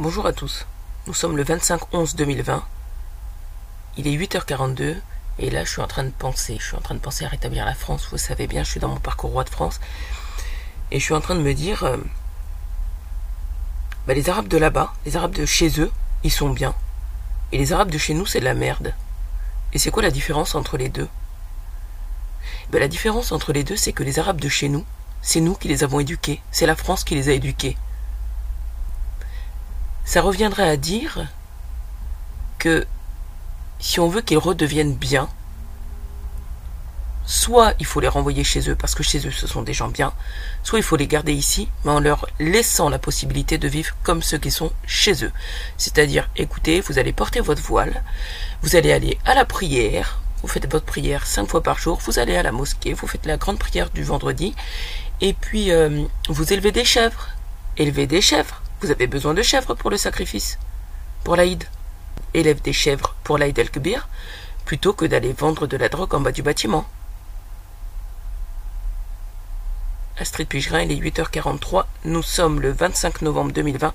Bonjour à tous. Nous sommes le 25-11-2020. Il est 8h42 et là je suis en train de penser. Je suis en train de penser à rétablir la France. Vous savez bien, je suis dans mon parcours roi de France. Et je suis en train de me dire, euh, bah, les Arabes de là-bas, les Arabes de chez eux, ils sont bien. Et les Arabes de chez nous, c'est de la merde. Et c'est quoi la différence entre les deux? Bah, La différence entre les deux, c'est que les Arabes de chez nous, c'est nous qui les avons éduqués. C'est la France qui les a éduqués ça reviendrait à dire que si on veut qu'ils redeviennent bien, soit il faut les renvoyer chez eux parce que chez eux ce sont des gens bien, soit il faut les garder ici, mais en leur laissant la possibilité de vivre comme ceux qui sont chez eux. C'est-à-dire, écoutez, vous allez porter votre voile, vous allez aller à la prière, vous faites votre prière cinq fois par jour, vous allez à la mosquée, vous faites la grande prière du vendredi, et puis euh, vous élevez des chèvres. Élevez des chèvres. Vous avez besoin de chèvres pour le sacrifice, pour l'Aïd. Élève des chèvres pour l'Aïd el-Kbir, plutôt que d'aller vendre de la drogue en bas du bâtiment. Astrid Pigerin, il est 8h43. Nous sommes le 25 novembre 2020.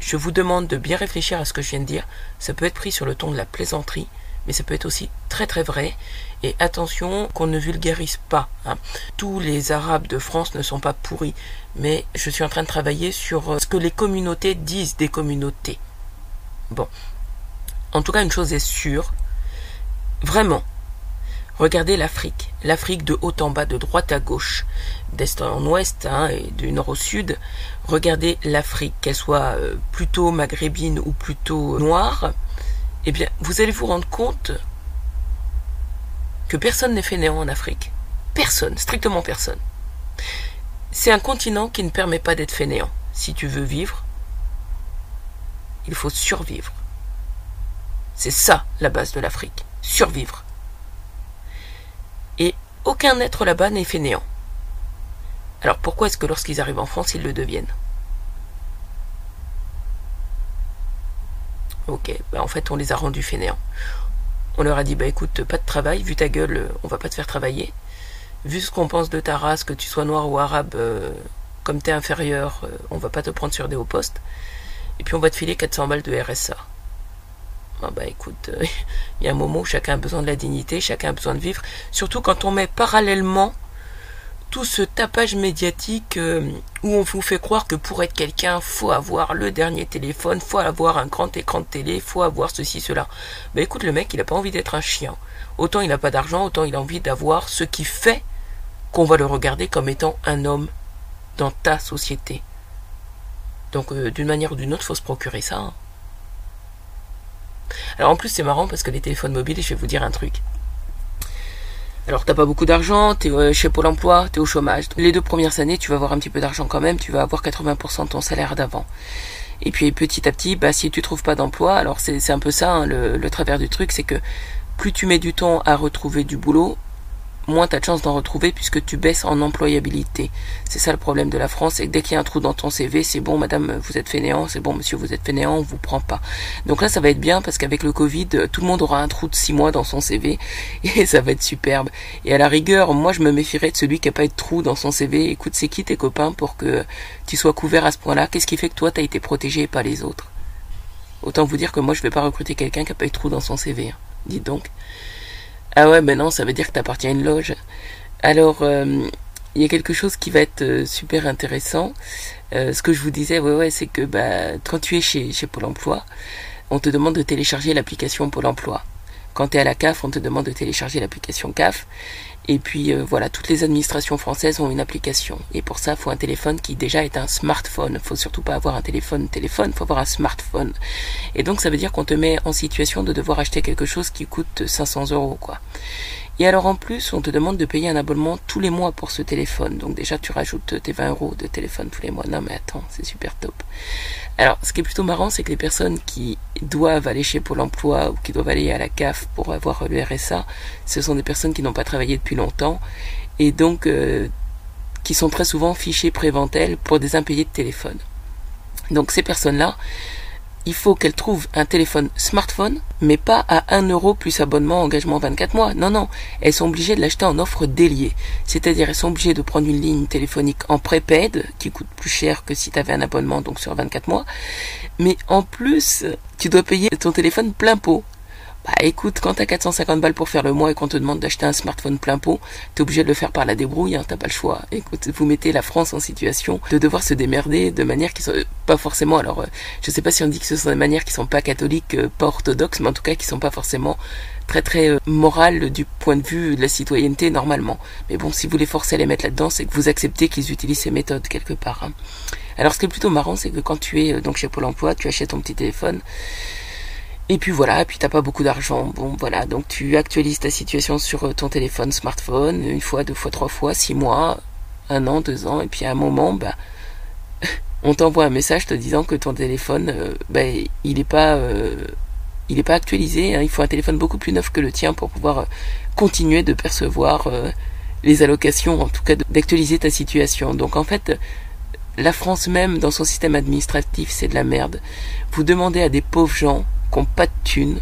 Je vous demande de bien réfléchir à ce que je viens de dire. Ça peut être pris sur le ton de la plaisanterie mais ça peut être aussi très très vrai. Et attention qu'on ne vulgarise pas. Hein. Tous les Arabes de France ne sont pas pourris, mais je suis en train de travailler sur euh, ce que les communautés disent des communautés. Bon. En tout cas, une chose est sûre, vraiment, regardez l'Afrique. L'Afrique de haut en bas, de droite à gauche, d'est en ouest hein, et du nord au sud. Regardez l'Afrique, qu'elle soit euh, plutôt maghrébine ou plutôt noire eh bien, vous allez vous rendre compte que personne n'est fainéant en Afrique. Personne, strictement personne. C'est un continent qui ne permet pas d'être fainéant. Si tu veux vivre, il faut survivre. C'est ça la base de l'Afrique. Survivre. Et aucun être là-bas n'est fainéant. Alors pourquoi est-ce que lorsqu'ils arrivent en France, ils le deviennent? Ok, bah en fait on les a rendus fainéants. On leur a dit bah écoute, pas de travail, vu ta gueule, on va pas te faire travailler. Vu ce qu'on pense de ta race, que tu sois noir ou arabe, euh, comme t'es inférieur, euh, on va pas te prendre sur des hauts postes. Et puis on va te filer 400 balles de RSA. Ah bah écoute, euh, il y a un moment où chacun a besoin de la dignité, chacun a besoin de vivre. Surtout quand on met parallèlement tout ce tapage médiatique euh, où on vous fait croire que pour être quelqu'un, faut avoir le dernier téléphone, faut avoir un grand écran de télé, faut avoir ceci, cela. Mais écoute, le mec, il n'a pas envie d'être un chien. Autant il n'a pas d'argent, autant il a envie d'avoir ce qui fait qu'on va le regarder comme étant un homme dans ta société. Donc euh, d'une manière ou d'une autre, faut se procurer ça. Hein. Alors en plus c'est marrant parce que les téléphones mobiles, je vais vous dire un truc. Alors t'as pas beaucoup d'argent, t'es es chez Pôle emploi, t'es au chômage. Les deux premières années, tu vas avoir un petit peu d'argent quand même, tu vas avoir 80% de ton salaire d'avant. Et puis petit à petit, bah si tu trouves pas d'emploi, alors c'est un peu ça hein, le, le travers du truc, c'est que plus tu mets du temps à retrouver du boulot, moins tu as de d'en retrouver puisque tu baisses en employabilité. C'est ça le problème de la France, c'est que dès qu'il y a un trou dans ton CV, c'est bon madame, vous êtes fainéant, c'est bon monsieur, vous êtes fainéant, on vous prend pas. Donc là ça va être bien parce qu'avec le Covid, tout le monde aura un trou de six mois dans son CV et ça va être superbe. Et à la rigueur, moi je me méfierais de celui qui a pas de trou dans son CV. Écoute, c'est qui tes copains pour que tu sois couvert à ce point-là? Qu'est-ce qui fait que toi tu as été protégé et pas les autres? Autant vous dire que moi je vais pas recruter quelqu'un qui a pas de trou dans son CV. Hein. Dites donc. Ah ouais, mais non, ça veut dire que tu appartiens à une loge. Alors, euh, il y a quelque chose qui va être euh, super intéressant. Euh, ce que je vous disais, ouais, ouais, c'est que bah, quand tu es chez, chez Pôle Emploi, on te demande de télécharger l'application Pôle Emploi. Quand tu es à la CAF, on te demande de télécharger l'application CAF. Et puis euh, voilà, toutes les administrations françaises ont une application. Et pour ça, il faut un téléphone qui déjà est un smartphone. Il faut surtout pas avoir un téléphone téléphone, faut avoir un smartphone. Et donc ça veut dire qu'on te met en situation de devoir acheter quelque chose qui coûte 500 euros. Et alors en plus, on te demande de payer un abonnement tous les mois pour ce téléphone. Donc déjà, tu rajoutes tes 20 euros de téléphone tous les mois. Non mais attends, c'est super top. Alors, ce qui est plutôt marrant, c'est que les personnes qui doivent aller chez Pôle Emploi ou qui doivent aller à la CAF pour avoir le RSA, ce sont des personnes qui n'ont pas travaillé depuis longtemps et donc euh, qui sont très souvent fichées préventelles pour des impayés de téléphone. Donc ces personnes-là, il faut qu'elle trouve un téléphone smartphone, mais pas à 1 euro plus abonnement engagement 24 mois. Non, non, elles sont obligées de l'acheter en offre déliée. C'est-à-dire elles sont obligées de prendre une ligne téléphonique en prépaid, qui coûte plus cher que si tu avais un abonnement donc sur 24 mois. Mais en plus, tu dois payer ton téléphone plein pot. Bah écoute, quand t'as 450 balles pour faire le mois et qu'on te demande d'acheter un smartphone plein pot, t'es obligé de le faire par la débrouille, hein, t'as pas le choix. Écoute, vous mettez la France en situation de devoir se démerder de manières qui sont pas forcément, alors euh, je sais pas si on dit que ce sont des manières qui sont pas catholiques, euh, pas orthodoxes, mais en tout cas qui sont pas forcément très très euh, morales du point de vue de la citoyenneté normalement. Mais bon, si vous les forcez à les mettre là-dedans, c'est que vous acceptez qu'ils utilisent ces méthodes quelque part. Hein. Alors ce qui est plutôt marrant, c'est que quand tu es donc chez Pôle Emploi, tu achètes ton petit téléphone, et puis voilà, et puis t'as pas beaucoup d'argent. Bon voilà, donc tu actualises ta situation sur euh, ton téléphone, smartphone, une fois, deux fois, trois fois, six mois, un an, deux ans, et puis à un moment, bah, on t'envoie un message te disant que ton téléphone, euh, bah, il est pas, euh, il est pas actualisé. Hein. il faut un téléphone beaucoup plus neuf que le tien pour pouvoir continuer de percevoir les allocations, en tout cas d'actualiser ta situation. Donc en fait, la France même, dans son système administratif, c'est de la merde. Vous demandez à des pauvres gens pas de thunes,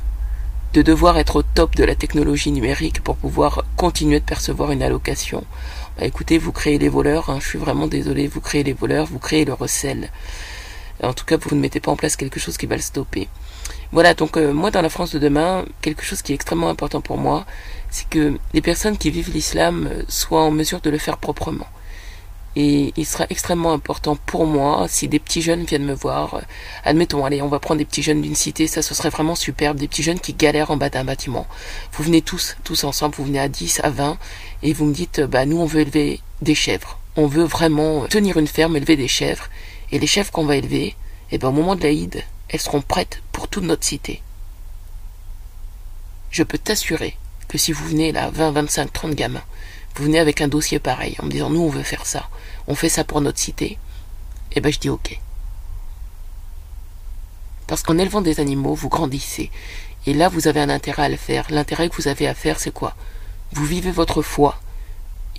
de devoir être au top de la technologie numérique pour pouvoir continuer de percevoir une allocation. Bah écoutez, vous créez les voleurs, hein, je suis vraiment désolé, vous créez les voleurs, vous créez le recel. En tout cas, vous ne mettez pas en place quelque chose qui va le stopper. Voilà, donc euh, moi dans la France de demain, quelque chose qui est extrêmement important pour moi, c'est que les personnes qui vivent l'islam euh, soient en mesure de le faire proprement. Et il sera extrêmement important pour moi si des petits jeunes viennent me voir. Euh, admettons, allez, on va prendre des petits jeunes d'une cité, ça ce serait vraiment superbe, des petits jeunes qui galèrent en bas d'un bâtiment. Vous venez tous, tous ensemble, vous venez à 10, à 20, et vous me dites, euh, bah nous on veut élever des chèvres. On veut vraiment tenir une ferme, élever des chèvres. Et les chèvres qu'on va élever, et eh ben au moment de l'Aïd, elles seront prêtes pour toute notre cité. Je peux t'assurer que si vous venez là, 20, 25, 30 gamins, vous venez avec un dossier pareil en me disant nous on veut faire ça, on fait ça pour notre cité, eh ben je dis ok. Parce qu'en élevant des animaux, vous grandissez. Et là, vous avez un intérêt à le faire. L'intérêt que vous avez à faire, c'est quoi? Vous vivez votre foi.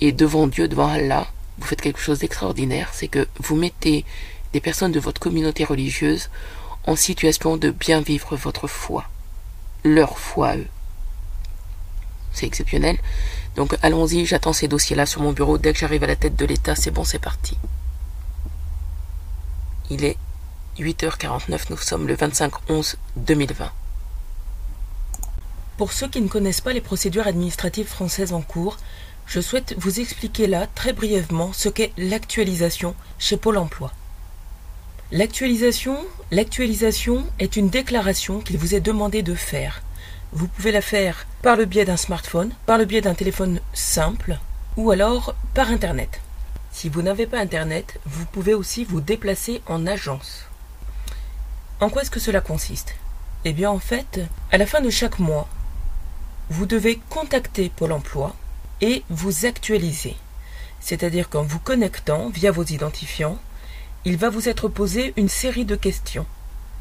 Et devant Dieu, devant Allah, vous faites quelque chose d'extraordinaire. C'est que vous mettez des personnes de votre communauté religieuse en situation de bien vivre votre foi. Leur foi à eux. C'est exceptionnel. Donc allons-y, j'attends ces dossiers-là sur mon bureau. Dès que j'arrive à la tête de l'État, c'est bon, c'est parti. Il est 8h49, nous sommes le 25-11-2020. Pour ceux qui ne connaissent pas les procédures administratives françaises en cours, je souhaite vous expliquer là très brièvement ce qu'est l'actualisation chez Pôle Emploi. L'actualisation, l'actualisation est une déclaration qu'il vous est demandé de faire vous pouvez la faire par le biais d'un smartphone, par le biais d'un téléphone simple ou alors par Internet. Si vous n'avez pas Internet, vous pouvez aussi vous déplacer en agence. En quoi est-ce que cela consiste? Eh bien en fait, à la fin de chaque mois, vous devez contacter Pôle Emploi et vous actualiser. C'est-à-dire qu'en vous connectant via vos identifiants, il va vous être posé une série de questions.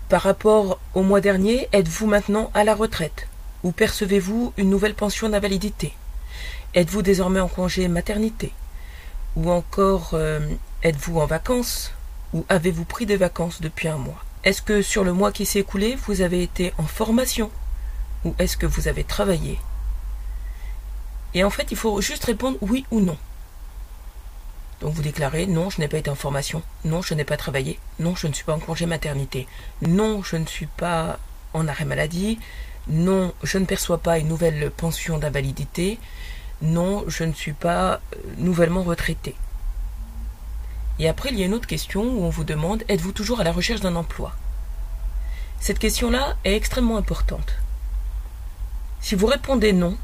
Par rapport au mois dernier, êtes-vous maintenant à la retraite? Ou percevez-vous une nouvelle pension d'invalidité? Êtes-vous désormais en congé maternité? Ou encore euh, êtes-vous en vacances? Ou avez-vous pris des vacances depuis un mois? Est-ce que sur le mois qui s'est écoulé, vous avez été en formation? Ou est-ce que vous avez travaillé? Et en fait, il faut juste répondre oui ou non. Donc vous déclarez non, je n'ai pas été en formation, non, je n'ai pas travaillé, non, je ne suis pas en congé maternité, non, je ne suis pas en arrêt maladie, non, je ne perçois pas une nouvelle pension d'invalidité. Non, je ne suis pas euh, nouvellement retraité. Et après, il y a une autre question où on vous demande êtes-vous toujours à la recherche d'un emploi? Cette question-là est extrêmement importante. Si vous répondez non,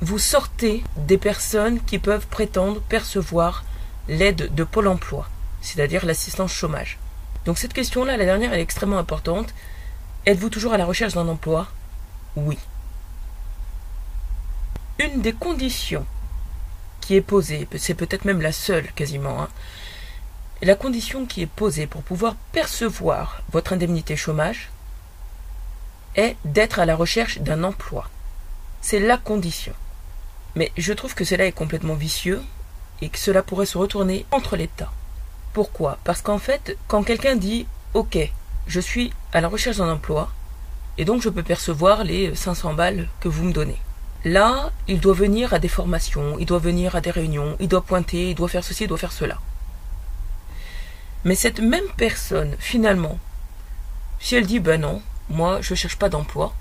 vous sortez des personnes qui peuvent prétendre percevoir l'aide de Pôle emploi, c'est-à-dire l'assistance chômage. Donc cette question-là, la dernière, est extrêmement importante. Êtes-vous toujours à la recherche d'un emploi? Oui. Une des conditions qui est posée, c'est peut-être même la seule quasiment, hein, la condition qui est posée pour pouvoir percevoir votre indemnité chômage est d'être à la recherche d'un emploi. C'est la condition. Mais je trouve que cela est complètement vicieux et que cela pourrait se retourner entre l'État. Pourquoi? Parce qu'en fait, quand quelqu'un dit OK, je suis à la recherche d'un emploi et donc je peux percevoir les 500 balles que vous me donnez. Là, il doit venir à des formations, il doit venir à des réunions, il doit pointer, il doit faire ceci, il doit faire cela. Mais cette même personne, finalement, si elle dit ben non, moi je cherche pas d'emploi,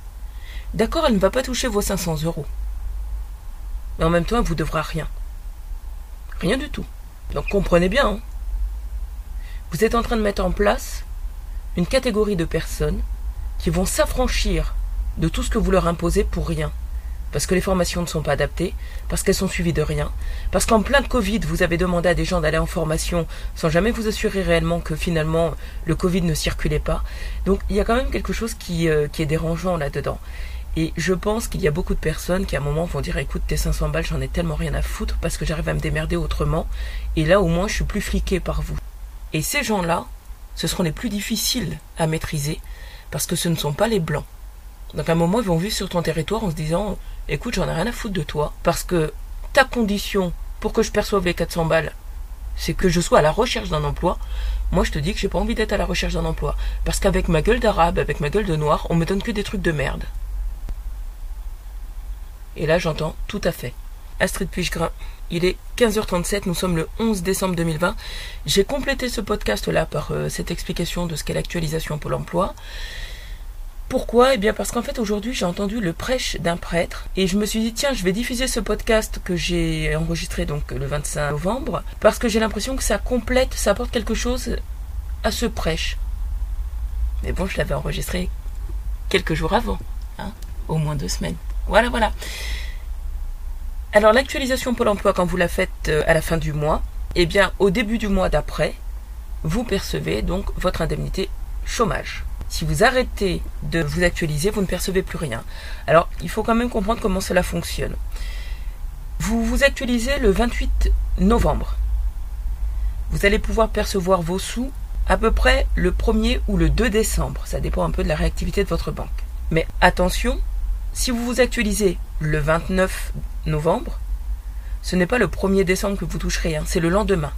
d'accord, elle ne va pas toucher vos 500 euros. Mais en même temps, elle vous devra rien. Rien du tout. Donc comprenez bien. Hein. Vous êtes en train de mettre en place une catégorie de personnes qui vont s'affranchir de tout ce que vous leur imposez pour rien. Parce que les formations ne sont pas adaptées, parce qu'elles sont suivies de rien, parce qu'en plein de Covid, vous avez demandé à des gens d'aller en formation sans jamais vous assurer réellement que finalement le Covid ne circulait pas. Donc il y a quand même quelque chose qui, euh, qui est dérangeant là-dedans. Et je pense qu'il y a beaucoup de personnes qui à un moment vont dire écoute tes 500 balles j'en ai tellement rien à foutre parce que j'arrive à me démerder autrement et là au moins je suis plus fliqué par vous. Et ces gens-là, ce seront les plus difficiles à maîtriser parce que ce ne sont pas les blancs. Donc à un moment ils vont vivre sur ton territoire en se disant écoute j'en ai rien à foutre de toi parce que ta condition pour que je perçoive les 400 balles c'est que je sois à la recherche d'un emploi. Moi, je te dis que j'ai pas envie d'être à la recherche d'un emploi. Parce qu'avec ma gueule d'arabe, avec ma gueule de noir, on me donne que des trucs de merde. Et là, j'entends tout à fait. Astrid Puiggrain, il est 15h37, nous sommes le 11 décembre 2020. J'ai complété ce podcast-là par euh, cette explication de ce qu'est l'actualisation Pôle emploi. Pourquoi? Eh bien parce qu'en fait aujourd'hui j'ai entendu le prêche d'un prêtre et je me suis dit tiens je vais diffuser ce podcast que j'ai enregistré donc le 25 novembre parce que j'ai l'impression que ça complète, ça apporte quelque chose à ce prêche. Mais bon je l'avais enregistré quelques jours avant, hein, au moins deux semaines. Voilà, voilà. Alors l'actualisation Pôle Emploi, quand vous la faites euh, à la fin du mois, eh bien au début du mois d'après, vous percevez donc votre indemnité chômage. Si vous arrêtez de vous actualiser, vous ne percevez plus rien. Alors il faut quand même comprendre comment cela fonctionne. Vous vous actualisez le 28 novembre. Vous allez pouvoir percevoir vos sous à peu près le 1er ou le 2 décembre. Ça dépend un peu de la réactivité de votre banque. Mais attention, si vous vous actualisez le 29 novembre, ce n'est pas le 1er décembre que vous toucherez, hein, c'est le lendemain.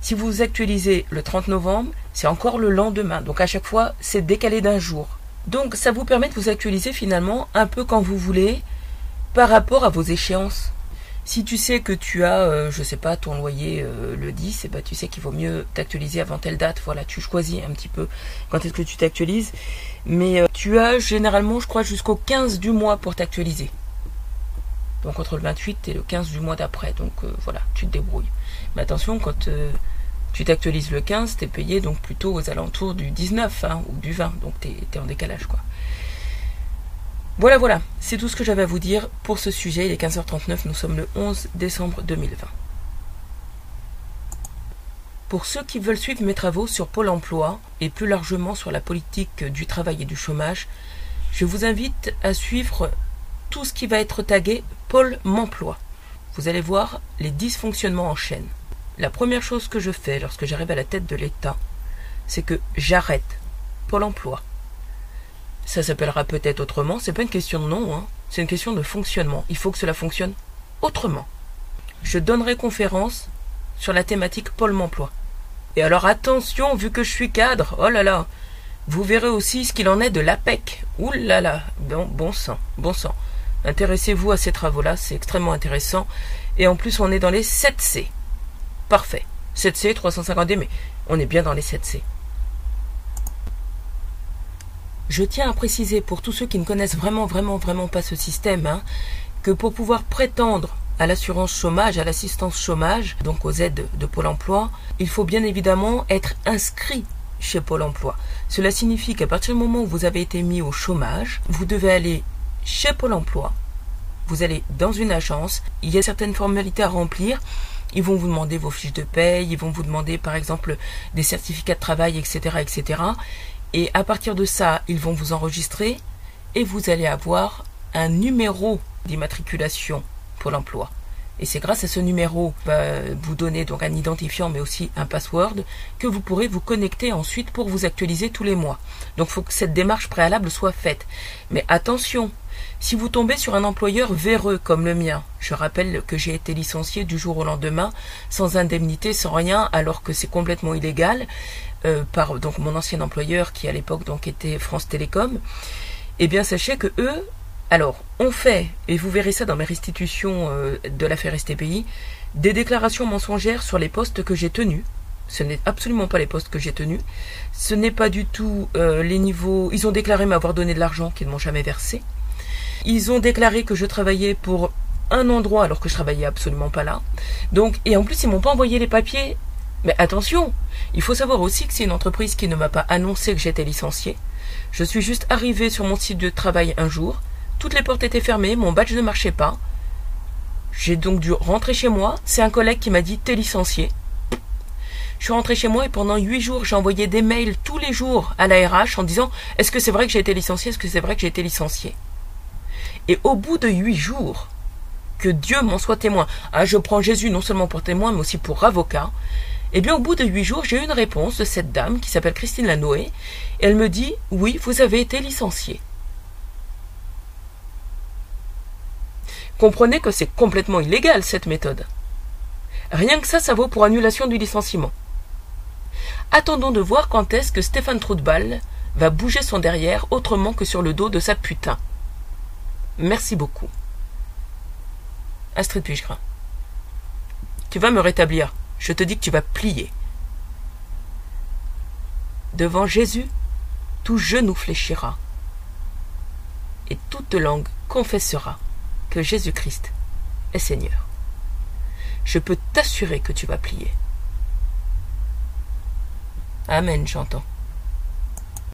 Si vous actualisez le 30 novembre, c'est encore le lendemain. Donc à chaque fois, c'est décalé d'un jour. Donc ça vous permet de vous actualiser finalement un peu quand vous voulez par rapport à vos échéances. Si tu sais que tu as, euh, je sais pas, ton loyer euh, le 10, et bah, tu sais qu'il vaut mieux t'actualiser avant telle date. Voilà, tu choisis un petit peu quand est-ce que tu t'actualises. Mais euh, tu as généralement, je crois, jusqu'au 15 du mois pour t'actualiser. Donc entre le 28 et le 15 du mois d'après. Donc voilà, tu te débrouilles. Mais attention, quand tu t'actualises le 15, tu es payé donc plutôt aux alentours du 19 hein, ou du 20. Donc tu es en décalage quoi. Voilà, voilà, c'est tout ce que j'avais à vous dire pour ce sujet. Il est 15h39, nous sommes le 11 décembre 2020. Pour ceux qui veulent suivre mes travaux sur Pôle Emploi et plus largement sur la politique du travail et du chômage, je vous invite à suivre tout ce qui va être tagué Pôle M'emploi. Vous allez voir les dysfonctionnements en chaîne. La première chose que je fais lorsque j'arrive à la tête de l'État, c'est que j'arrête Pôle Emploi ça s'appellera peut-être autrement, c'est pas une question de nom, hein. c'est une question de fonctionnement. Il faut que cela fonctionne autrement. Je donnerai conférence sur la thématique Pôle emploi. Et alors attention, vu que je suis cadre, oh là là, vous verrez aussi ce qu'il en est de l'APEC. Ouh là là, bon sang, bon sang. Intéressez-vous à ces travaux-là, c'est extrêmement intéressant. Et en plus, on est dans les 7C. Parfait. 7C, 350D, mais on est bien dans les 7C. Je tiens à préciser pour tous ceux qui ne connaissent vraiment, vraiment, vraiment pas ce système, hein, que pour pouvoir prétendre à l'assurance chômage, à l'assistance chômage, donc aux aides de Pôle emploi, il faut bien évidemment être inscrit chez Pôle emploi. Cela signifie qu'à partir du moment où vous avez été mis au chômage, vous devez aller chez Pôle emploi, vous allez dans une agence, il y a certaines formalités à remplir, ils vont vous demander vos fiches de paye, ils vont vous demander par exemple des certificats de travail, etc., etc. Et à partir de ça, ils vont vous enregistrer et vous allez avoir un numéro d'immatriculation pour l'emploi. Et c'est grâce à ce numéro va vous donner donc un identifiant mais aussi un password que vous pourrez vous connecter ensuite pour vous actualiser tous les mois. Donc il faut que cette démarche préalable soit faite. Mais attention, si vous tombez sur un employeur véreux comme le mien, je rappelle que j'ai été licencié du jour au lendemain, sans indemnité, sans rien, alors que c'est complètement illégal, euh, par donc mon ancien employeur qui à l'époque donc était France Télécom, eh bien sachez que eux, alors on fait, et vous verrez ça dans mes restitutions euh, de l'affaire STPI, des déclarations mensongères sur les postes que j'ai tenus. Ce n'est absolument pas les postes que j'ai tenus. Ce n'est pas du tout euh, les niveaux. Ils ont déclaré m'avoir donné de l'argent qu'ils ne m'ont jamais versé. Ils ont déclaré que je travaillais pour un endroit alors que je travaillais absolument pas là. Donc, et en plus, ils m'ont pas envoyé les papiers. Mais attention, il faut savoir aussi que c'est une entreprise qui ne m'a pas annoncé que j'étais licencié. Je suis juste arrivé sur mon site de travail un jour. Toutes les portes étaient fermées, mon badge ne marchait pas. J'ai donc dû rentrer chez moi. C'est un collègue qui m'a dit t'es licencié. Je suis rentré chez moi et pendant huit jours, j'ai envoyé des mails tous les jours à la RH en disant est-ce que c'est vrai que j'ai été licencié? Est-ce que c'est vrai que j'ai été licencié? Et au bout de huit jours, que Dieu m'en soit témoin, ah, je prends Jésus non seulement pour témoin, mais aussi pour avocat, eh bien, au bout de huit jours, j'ai eu une réponse de cette dame qui s'appelle Christine Lanoé. Elle me dit Oui, vous avez été licencié. Comprenez que c'est complètement illégal cette méthode. Rien que ça, ça vaut pour annulation du licenciement. Attendons de voir quand est-ce que Stéphane Troutbal va bouger son derrière autrement que sur le dos de sa putain. Merci beaucoup. Astrid Puigrin. Tu vas me rétablir. Je te dis que tu vas plier. Devant Jésus, tout genou fléchira, et toute langue confessera Jésus-Christ est Seigneur. Je peux t'assurer que tu vas plier. Amen, j'entends.